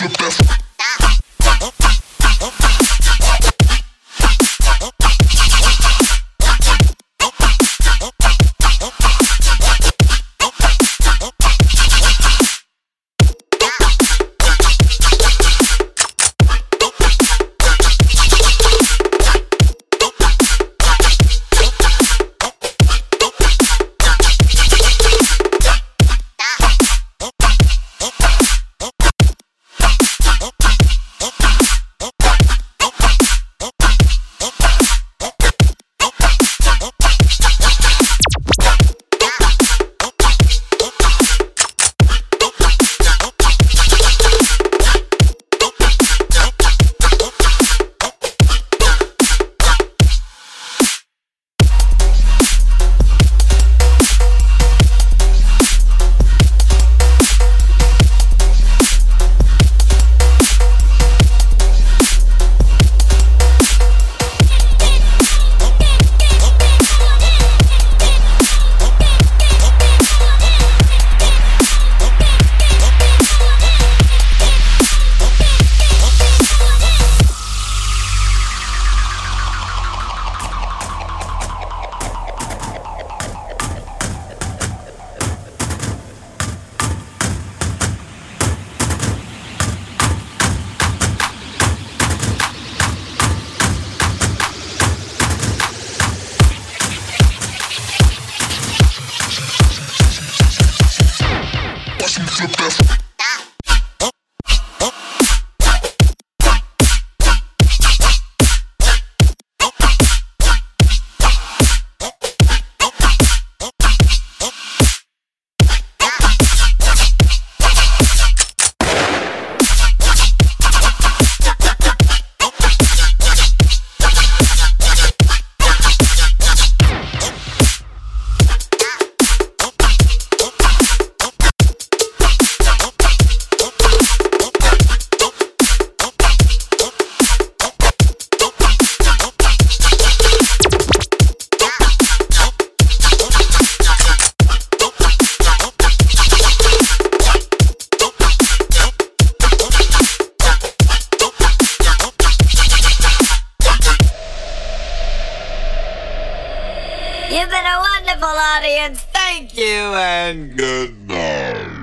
your best. Tá been a wonderful audience. Thank you and good night.